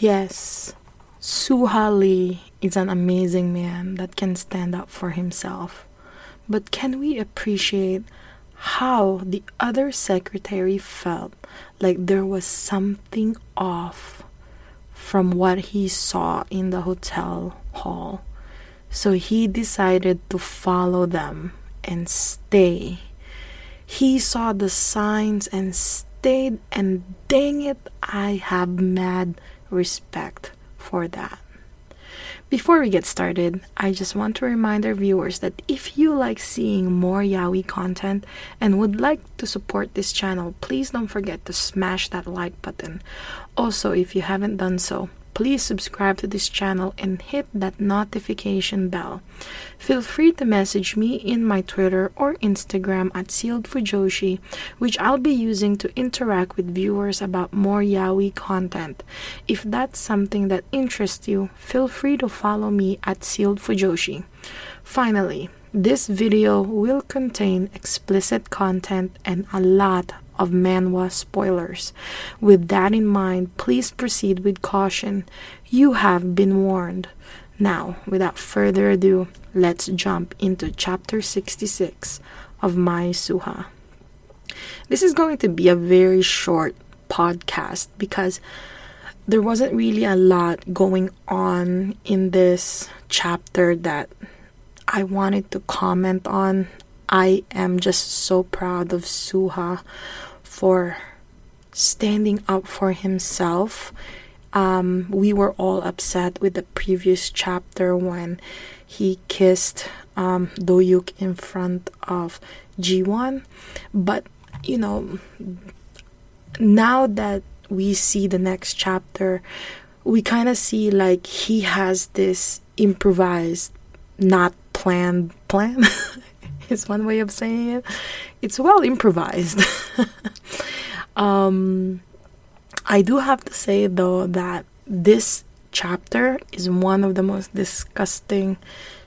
Yes, Suha Lee is an amazing man that can stand up for himself. But can we appreciate how the other secretary felt like there was something off from what he saw in the hotel hall? So he decided to follow them and stay. He saw the signs and stayed, and dang it, I have mad respect for that. Before we get started, I just want to remind our viewers that if you like seeing more Yaoi content and would like to support this channel, please don't forget to smash that like button. Also, if you haven't done so, please subscribe to this channel and hit that notification bell. Feel free to message me in my Twitter or Instagram at Sealed Fujoshi, which I'll be using to interact with viewers about more yaoi content. If that's something that interests you, feel free to follow me at Sealed Fujoshi. Finally, this video will contain explicit content and a lot of manhwa spoilers. With that in mind, please proceed with caution. You have been warned. Now, without further ado, let's jump into chapter 66 of My Suha. This is going to be a very short podcast because there wasn't really a lot going on in this chapter that I wanted to comment on. I am just so proud of Suha for standing up for himself. Um, we were all upset with the previous chapter when he kissed um, Doyuk in front of Jiwon. But, you know, now that we see the next chapter, we kind of see like he has this improvised, not planned plan. is one way of saying it. It's well improvised. um, I do have to say though that this chapter is one of the most disgusting,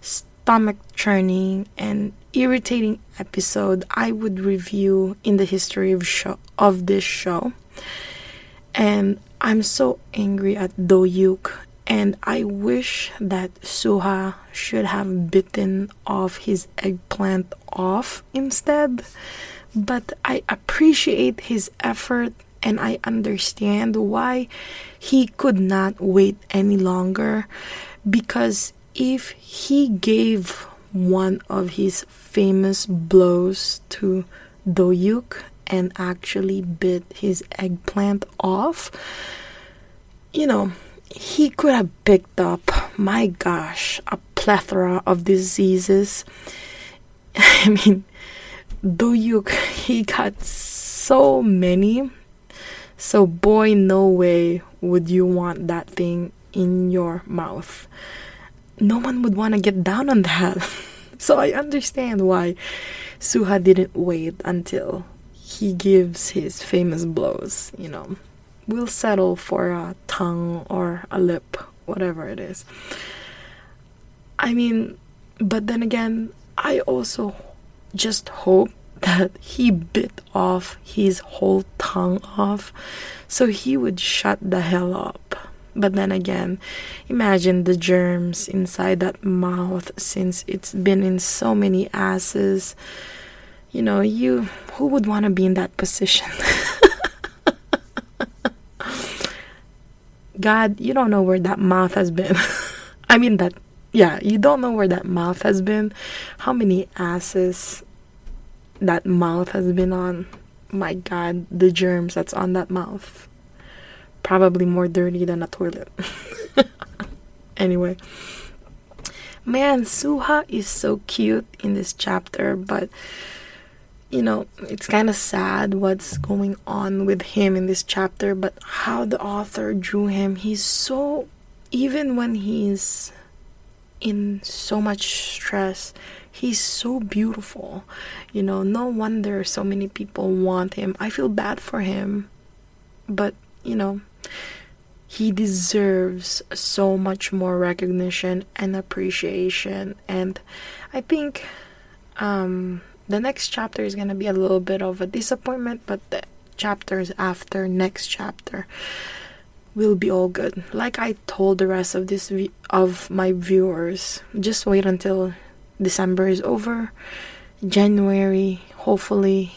stomach churning, and irritating episode I would review in the history of show of this show. And I'm so angry at Do Doyuk and I wish that Suha should have bitten off his eggplant off instead. But I appreciate his effort and I understand why he could not wait any longer because if he gave one of his famous blows to Doyuk and actually bit his eggplant off, you know, he could have picked up, my gosh, a plethora of diseases. I mean, do you? he got so many. So, boy, no way would you want that thing in your mouth. No one would want to get down on that. so, I understand why Suha didn't wait until he gives his famous blows, you know we'll settle for a tongue or a lip, whatever it is. I mean, but then again, I also just hope that he bit off his whole tongue off so he would shut the hell up. But then again, imagine the germs inside that mouth since it's been in so many asses. You know, you who would want to be in that position? God, you don't know where that mouth has been. I mean, that, yeah, you don't know where that mouth has been. How many asses that mouth has been on. My God, the germs that's on that mouth. Probably more dirty than a toilet. anyway. Man, Suha is so cute in this chapter, but you know, it's kind of sad what's going on with him in this chapter, but how the author drew him, he's so, even when he's in so much stress, he's so beautiful. You know, no wonder so many people want him. I feel bad for him, but, you know, he deserves so much more recognition and appreciation. And I think, um, the next chapter is going to be a little bit of a disappointment, but the chapters after next chapter will be all good. Like I told the rest of this vi- of my viewers, just wait until December is over. January hopefully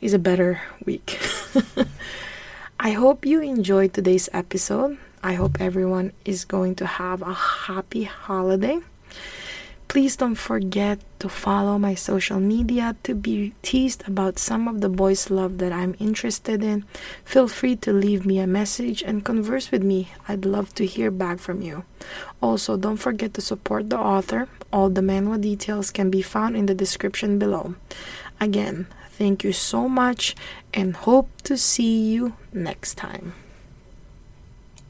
is a better week. I hope you enjoyed today's episode. I hope everyone is going to have a happy holiday. Please don't forget to follow my social media to be teased about some of the boys' love that I'm interested in. Feel free to leave me a message and converse with me. I'd love to hear back from you. Also, don't forget to support the author. All the manual details can be found in the description below. Again, thank you so much and hope to see you next time.